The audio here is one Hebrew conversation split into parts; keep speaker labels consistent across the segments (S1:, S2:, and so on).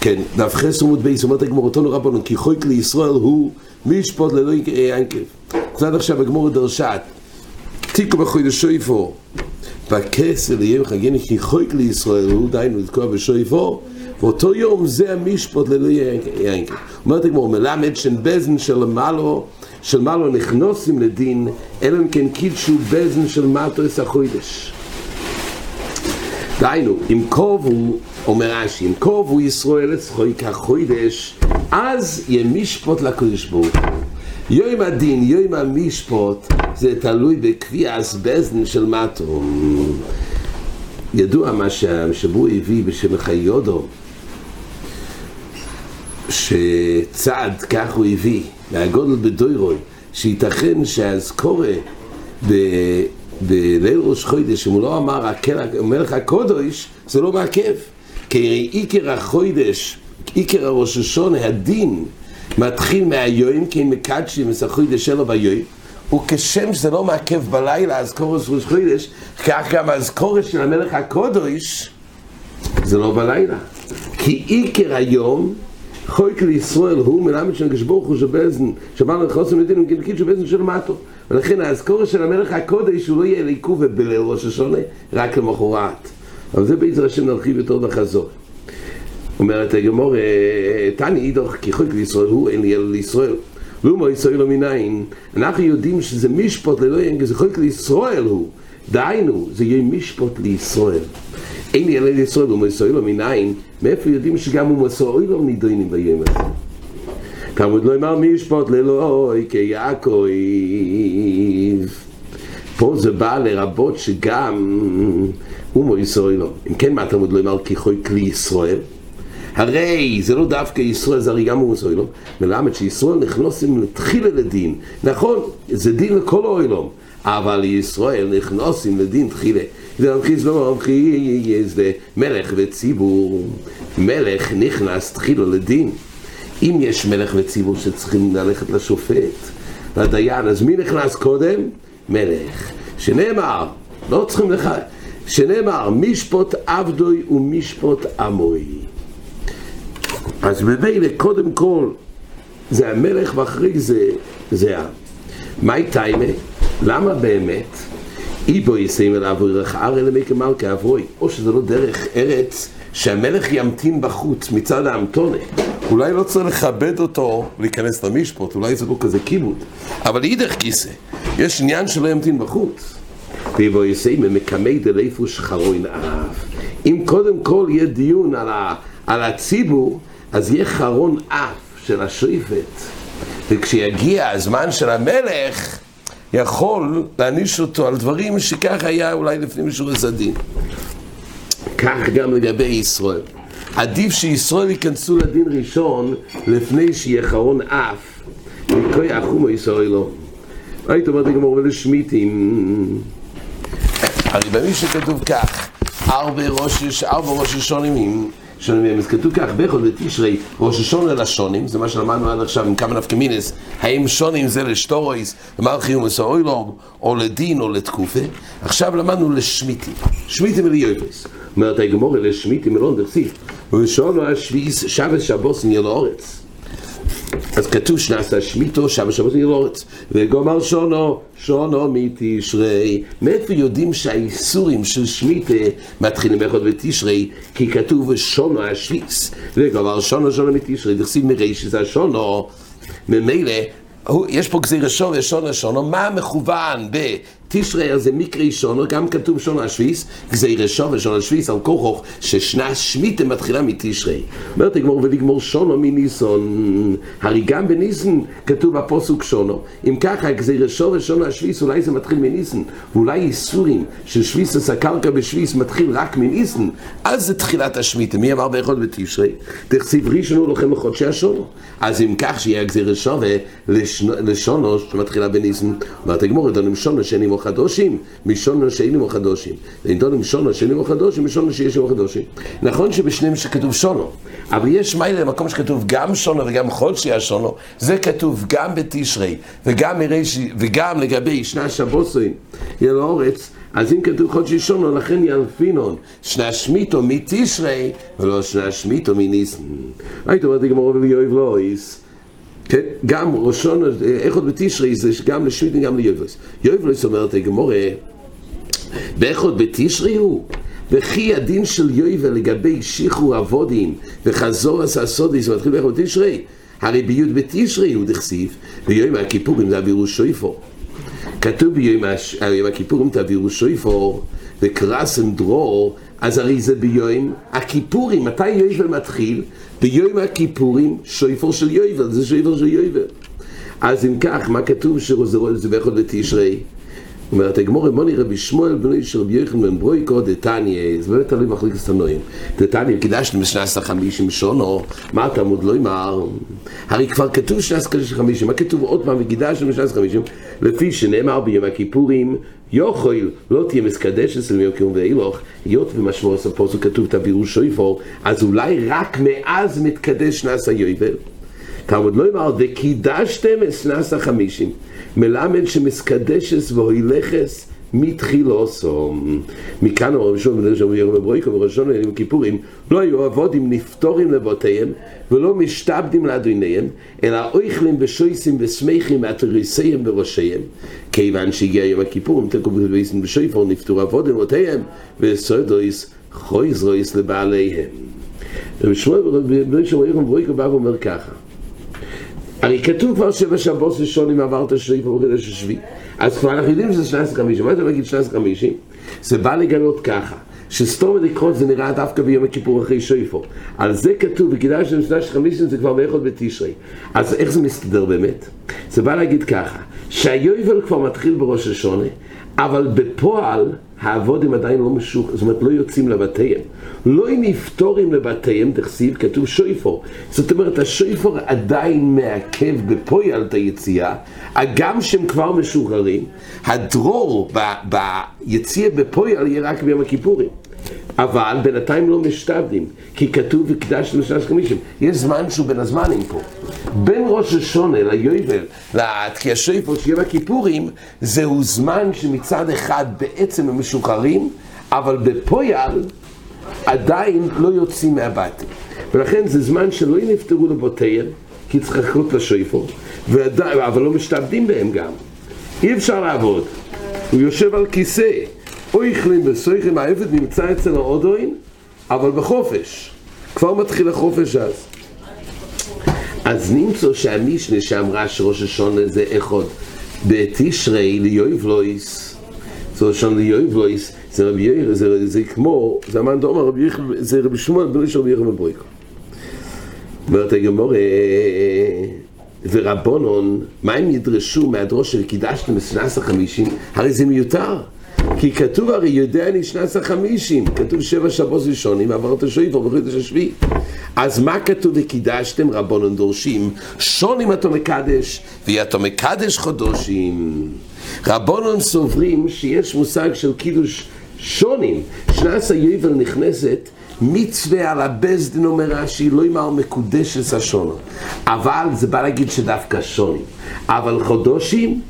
S1: כן, דף חס עמוד בייס, אומרת הגמור אותנו רבנו, כי חויק לישראל הוא משפוט ללא ינקב. קצת עכשיו הגמור דרשת, תיקו בחוידש שויפו, בכסר ליום חגני, כי חויק לישראל הוא, דיינו לתקוע בשויפו, ואותו יום זה המשפוט ללא ינקב. אומרת הגמור, מלמד שן בזן של מעלו, של מעלו נכנוסים לדין, אלא אם כן קידשו בזן של מטו את החוידש. דיינו, אם קוב הוא, אומר רש"י, אם קוב הוא ישראל אצחוי כחוידש, אז יהיה משפוט לקודש ברוך הוא. יום הדין, יום המשפוט, זה תלוי בקביעס בזן של מטו. ידוע מה שהשבוע הביא בשם חיודו, שצד, כך הוא הביא, מהגודל בדוירוי, שייתכן שהאזכורה בליל ראש חוידש, אם הוא לא אמר מלך הקודש, זה לא מעכב. כי עיקר החוידש, עיקר הראש השונה, הדין, מתחיל מהיום, כי מקדשים את החוידש שלו ביום, וכשם שזה לא מעכב בלילה אזכורת ראש חוידש, כך גם האזכורת של המלך הקודש, זה לא בלילה. כי עיקר היום, חויק לישראל הוא מלמד של ברוך הוא שבזן, שבא לחוסם לדין וגלקית שבזן של מטו. ולכן האזכורת של המלך הקודש הוא לא יהיה לעיכוב בליל ראש השונה, רק למחרת. אבל זה בעזר השם נרחיב יותר בחזור. אומרת הגמור, תני אידוך כי חוק לישראל הוא אין לי אלא לישראל. לאומו ישראל לא מנין. אנחנו יודעים שזה משפוט ללא אין, זה חוק לישראל הוא. דהיינו, זה יהיה משפוט לישראל. אין לי אלא לישראל, לאומו ישראל לא מנין. מאיפה יודעים שגם הוא מסורי לא נידונים ביום הזה? תלמוד לא אמר משפוט ללא כיעקב. פה זה בא לרבות שגם הומו ישראל לא. אם כן, מה תלמוד לא אמר כחוי כלי ישראל? הרי זה לא דווקא ישראל, זה הרי גם הומו ישראל לא. מלמד שישראל נכנוסים לתחילה לדין. נכון, זה דין לכל העולם. אבל ישראל נכנוסים לדין תחילה. זה המחיז לא המחיז מלך וציבור. מלך נכנס תחילה לדין. אם יש מלך וציבור שצריכים ללכת לשופט, לדיין, אז מי נכנס קודם? מלך. שנאמר, לא צריכים לך, שנאמר, משפוט עבדוי ומשפוט עמוי. אז ממילא, קודם כל, זה המלך ואחרי זה, זה העם. מהי טיימה? למה באמת? איבו יסיים אל אבוי רחאר אלא מי כמלכה אבוי, או שזה לא דרך ארץ שהמלך ימתין בחוץ מצד האמתונה. אולי לא צריך לכבד אותו ולהיכנס למשפוט, אולי זה לא כזה כיבוד. אבל אידך כיסא, יש עניין שלא ימתין בחוץ. ואיבו יסיים מקמי דליפו שחרוין אף. אם קודם כל יהיה דיון על, ה, על הציבור, אז יהיה חרון אף של השריפת. וכשיגיע הזמן של המלך, יכול להעניש אותו על דברים שכך היה אולי לפני משורי הדין. כך גם לגבי ישראל. עדיף שישראל ייכנסו לדין ראשון לפני שיהיה חרון אף. וכוי החומו ישראל לא. היית אומרת לגמור ולשמיטים. הרי במי שכתוב כך, ארבע ראש, ארבע ראש השונים שונים, אז כתוב כך, בכל בתשרי ראש השונה לשונים, זה מה שלמדנו עד עכשיו עם כמה נפקמינס, האם שונים זה לשטורויס, למלכי ומסוילום, או לדין או לתקופה, עכשיו למדנו לשמיטים, שמיטים אלי יופס, אומרת הגמור אלה שמיטים אלון דרסיף, ושונו השביעיס שבת שבוס נהיה לאורץ. אז כתוב שנעשה שמיטו, שבת שבוס נהיה לאורץ. וגומר שונו, שונו מתשרי. מאיפה יודעים שהאיסורים של שמיטה מתחילים באחד בתשרי? כי כתוב שונו השביעיס. וגומר שונו, שונו מתשרי. מרי שזה השונו. ממילא, יש פה גזיר שונו ושונו שונו, מה מכוון ב... תשרי הזה מקרי שונו, גם כתוב שונו השביס, גזיר שונו ושונו השביס על כוכוך, ששנה שמיטה מתחילה מתשרי. אומרת לגמור ולגמור שונו מניסון, הרי גם בניסן כתוב בפוסוק שונו. אם ככה, גזיר שונו ושונו השביס, אולי זה מתחיל מניסן, ואולי איסורים של שביס הקרקע בשביס מתחיל רק מניסן, אז זה תחילת השמיטה. מי אמר באחד בתשרי? תכסיב ראשון הוא לוחם בחודשי השונו. אז אם כך שיהיה גזיר שונו לשונו שמתחילה בניסן, אומרת לגמור, אדוני שונו שני מוח חדושים, משונו שאין עמו חדושים. לנדון משונו שאין עמו חדושים, משונו שיש עמו חדושים. נכון שבשניהם שכתוב שונו, אבל יש מיילה למקום שכתוב גם שונו וגם חודשי השונו, זה כתוב גם בתשרי, וגם, מרשי, וגם לגבי שנה שבוסוין, יהיה לאורץ, אז אם כתוב חודש ראשון, לכן ילפינון, שנה שמיתו מתשרי, ולא שנה שמיתו מניסן. היית אומרת גמור וליואב לויס, כן, גם ראשון, איך עוד בתשרי זה גם לשמיתו וגם ליובלויס. יובלויס אומרת גמורה, באיכות בתשרי הוא, וכי הדין של יובל לגבי שחרור אבודים וחזור עשה הסודיס ומתחיל באיכות בתשרי, הרי בי' בתשרי הוא דכסיב, ויום הכיפורים זה אבירו שויפו. כתוב ביום הכיפורים תעבירו שויפור וקרסם דרור, אז הרי זה ביום הכיפורים. מתי יובל מתחיל? ביום הכיפורים שויפור של יובל, זה שויפור של יובל. אז אם כך, מה כתוב שזה באחד בתשרי? אומרת הגמור מוני רבי שמואל בני של רבי יוחנן בן ברויקו דתניא, זה באמת תלוי מחליק סתנועים. דתניא, קידשנו עשרה חמישים שונו, מה התלמוד לא אמר? הרי כבר כתוב עשרה חמישים, מה כתוב עוד פעם וקידשנו עשרה חמישים? לפי שנאמר ביום הכיפורים, יוכל לא תהיה מסקדש אצל יום כיום ואילוך, היות ומשמעו הספוסו כתוב תבירו שויפור, אז אולי רק מאז מתקדש נעשה יובל. תלמוד לא אמר, וקידשתם את שנס החמישים. מלמד שמסקדשס והוילכס מתחילוסו. מכאן אומר ראשון בן ראשון וירום בברויקו וראשון לילים כיפורים לא היו עבודים נפטורים לבותיהם ולא משתבדים לאדוניהם אלא אויכלים ושויסים ושמחים מהתריסיים בראשיהם כיוון שהגיע יום הכיפורים תקו בביסים ושויפור נפטור עבודים לבותיהם וסודויס חויזרויס לבעליהם. ושמואל בן ראשון וירום בברויקו בא ואומר ככה הרי כתוב כבר שבע שבועות ראשונים עברת שליפה בקדש השביעי. אז כבר אנחנו יודעים שזה שני עשרה חמישים. מה אתה להגיד שני עשרה חמישים? זה בא לגלות ככה, שסתום ולקרות זה נראה דווקא ביום הכיפור אחרי שויפו. על זה כתוב, וכדאי של שני עשרה חמישים זה כבר באחד בתשרי. אז איך זה מסתדר באמת? זה בא להגיד ככה, שהיובל כבר מתחיל בראש השונה, אבל בפועל העבודים עדיין לא משוך, זאת אומרת לא יוצאים לבתיהם. לא אם נפטורים לבתיהם, תכסיב, כתוב שויפור. זאת אומרת, השויפור עדיין מעכב בפויל את היציאה, הגם שהם כבר משוחררים, הדרור ביציאה בפויל יהיה רק ביום הכיפורים. אבל בינתיים לא משתבדים, כי כתוב וקדשתם לשנת חמישים. יש זמן שהוא בין הזמנים פה. בין ראש השונה ליובל, לתקיע שויפו של יום הכיפורים, זהו זמן שמצד אחד בעצם הם משוחררים, אבל בפויל עדיין לא יוצאים מהבתים. ולכן זה זמן שלא נפטרו לבותיהם, כי צריך לחכות לשויפו, אבל לא משתעבדים בהם גם. אי אפשר לעבוד. הוא יושב על כיסא, אויכלים וסויכלים, העבד נמצא אצל האודוין, אבל בחופש. כבר מתחיל החופש אז. אז נמצא שהמישנה שאמרה שראש השונה זה אחד בתשרי ליואבלויס, זה ראשון ליואבלויס, זה רבי יאיר, זה, זה כמו, זה אמן דומה רבי יחל, זה רבי שמואל בן של רבי יחל מבויקו. אומרת הגמור, ורבונון, מה הם ידרשו מהדרוש של קידשתם בשנס החמישים? הרי זה מיותר. כי כתוב הרי יודע אני שנס החמישים, כתוב שבע שבועות ראשונים, עברת שויפו בחודש השביעי. אז מה כתוב וקידשתם רבונון דורשים? שונים אתה מקדש, ואתה מקדש חודשים. רבונון סוברים שיש מושג של קידוש שונים. שנס היובל נכנסת מצווה על הבזדין אומר רש"י, לא יאמר מקודשת השונו. אבל זה בא להגיד שדווקא שונים. אבל חודשים,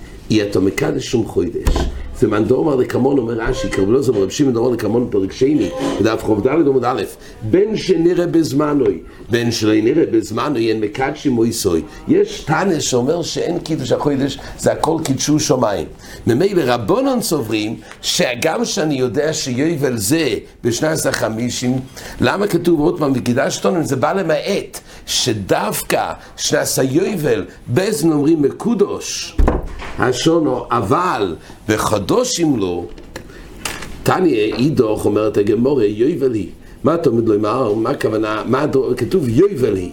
S1: אתה מקדש שום חודש. זה מנדורמר לקמון אומר רש"י, קרב לא זו רב שמעון דורון לקמון פרק שני, בדף חוב ד' עמוד א', בין שנראה בזמנוי, בין שלא נראה בזמנוי, אין מקדשי מויסוי. יש תנא שאומר שאין קידוש החודש, זה הכל קידשו שמיים. ממילא רבונון סוברים, שגם שאני יודע שיובל זה בשנת החמישים, למה כתוב עוד פעם וקידשתון, זה בא למעט, שדווקא שנעשה יובל, באיזן אומרים מקודוש. השונו, אבל וחדושים לו, תניא אידוך אומרת הגמורה, יובל היא. מה תלמוד אמר? מה הכוונה? מה כתוב יובל היא.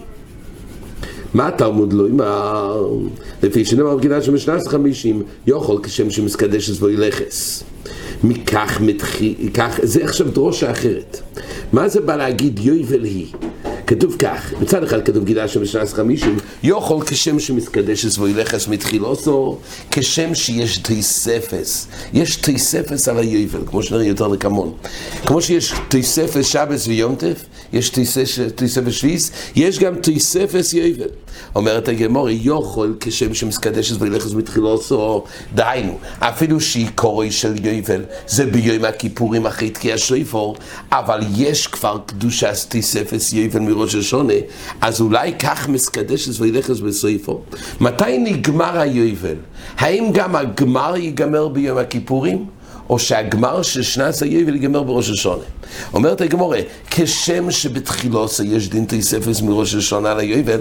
S1: מה תלמוד אמר? לפי שנאמר בגידה שמשנס חמישים, יוכל כשם שמסקדש את לכס. מכך מתחיל, זה עכשיו דרושה אחרת. מה זה בא להגיד יובל היא? כתוב כך, מצד אחד כתוב גילה שם בשנס חמישים, יאכל כשם שמתקדשת ואילכס מתחילוסו, כשם שיש תיספס. יש תיספס על היובל, כמו שנראה יותר לקמון. כמו שיש תיספס שבס ויומטף, יש תיספס שביס, יש גם תיספס יובל. אומרת הגמור, יאכל כשם שמתקדשת ואילכס מתחילוסו, דהיינו, אפילו שהיא קורא של יובל, זה ביום הכיפורים אחרי תקיע שויפור, אבל יש כבר קדושה תיספס יובל מראש השונה, אז אולי כך מסקדשת וילכס בסויפו. מתי נגמר היובל? האם גם הגמר ייגמר ביום הכיפורים? או שהגמר של שנת היובל ייגמר בראש השונה. אומרת הגמורה, כשם שבתחילוסה יש דין תיספס מראש השונה ליובל,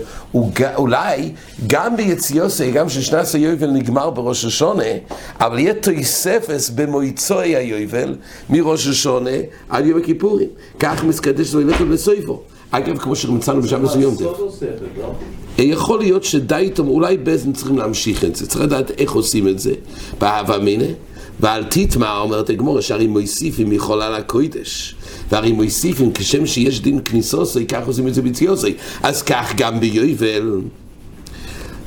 S1: אולי גם ביציוסה, גם ששנת היובל נגמר בראש השונה, אבל יהיה תיספס במועצוי היובל מראש השונה עד יום הכיפורים. כך מסקדש וילכת בסויפו. אגב, כמו שמצאנו בשעה מסוימת. יכול להיות שדי איתו, אולי בזן צריכים להמשיך את זה, צריך לדעת איך עושים את זה. באהבה מיניה. ועל תיטמא אומרת הגמורה שהרי מוסיפים יכולה לקוידש והרי מוסיפים כשם שיש דין כניסוסי כך עושים את זה בציוסי אז כך גם ביובל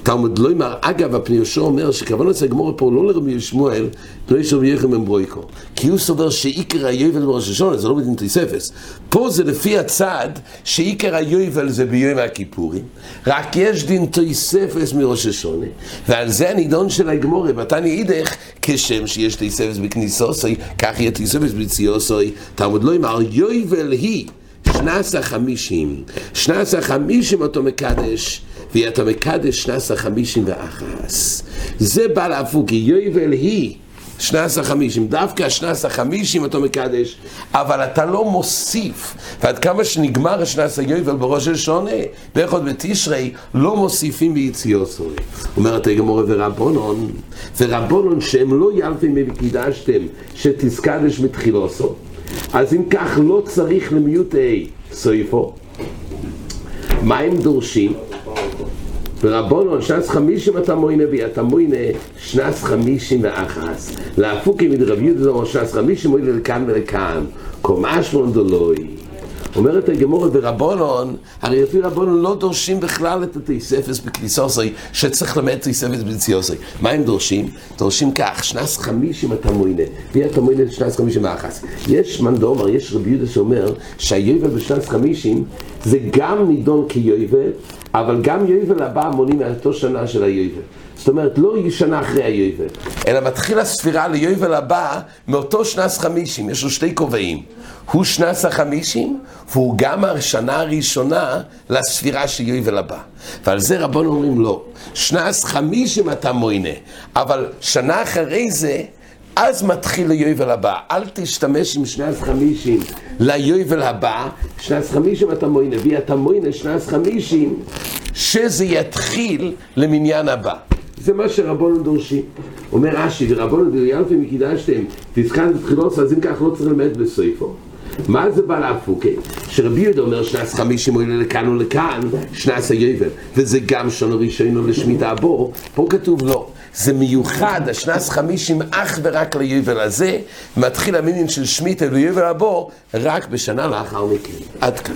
S1: תלמוד לא אמר, אגב, הפניושו אומר שכוון אצל הגמורה פה לא לרבי שמואל, לא יש רבי יחם מברויקו. כי הוא סובר שעיקר היובל בראש השונה, זה לא בדין תיספס. פה זה לפי הצד שעיקר היובל זה ביום הכיפורים, רק יש דין תיספס מראש השונה. ועל זה הנידון של הגמורה, בתני אידך, כשם שיש תיספס בכניסוסי, כך יהיה תיספס בציוסי. תלמוד לא אמר, יובל היא שנס החמישים. שנס החמישים אותו מקדש. ואתה מקדש שנס החמישים ואחס. זה בא להפוקי, יובל היא שנס החמישים, דווקא שנס החמישים אתה מקדש, אבל אתה לא מוסיף, ועד כמה שנגמר השנס היובל בראש השונה, באחד בתשרי, לא מוסיפים ביציאות סורי. אומרת הגמורה ורבונון, ורבונון שהם לא ילפים וקידשתם, שתזקדש מתחילוסו, אז אם כך לא צריך למיוטי סויפו. מה הם דורשים? ורבונו שנס חמישים אתה מוינה ואתה מוינה שנס חמישים ואחס להפוקי מדרב יהודה שנס חמישים מוינה לכאן ולכאן. קומש מונדולוי אומרת הגמורת ברבונון, הרי לפי רבונון לא דורשים בכלל את התיספס בכניסוסי, שצריך למד תיספס בציוסי. מה הם דורשים? דורשים כך, שנס חמישים אתה מוינה, וי אתה מוינה שנס חמישים ואחס. יש מאן דאמר, יש רבי יהודה שאומר שהיובל בשנס חמישים זה גם נידון כיובל, אבל גם יובל הבא מונים מאותו שנה של היובל. זאת אומרת, לא שנה אחרי היובל, אלא מתחיל הספירה ליובל הבא מאותו שנס חמישים, יש לו שתי כובעים. הוא שנס החמישים, והוא גם השנה הראשונה לספירה של יובל הבא. ועל זה רבון אומרים לא. שנס חמישים אתה מוינה, אבל שנה אחרי זה, אז מתחיל היובל הבא. אל תשתמש עם שנס חמישים ליובל הבא, שנס חמישים אתה מוינה, ואתה מוינה שנס חמישים, שזה יתחיל למניין הבא. זה מה שרבונו דורשים. אומר רש"י, ורבונו דריאלפי מקידשתם, תזכן בתחילות, אז אם כך לא צריך ללמד בסויפו. מה זה בא להפוקה? שרבי יהודה אומר שנס חמישים עולה לכאן ולכאן, שנס היובל, וזה גם שונו ראשינו לשמיטה הבור, פה כתוב לא. זה מיוחד, השנס חמישים אך ורק ליובל הזה, מתחיל המינין של שמיטה ליובל הבור רק בשנה לאחר מכן. עד כאן.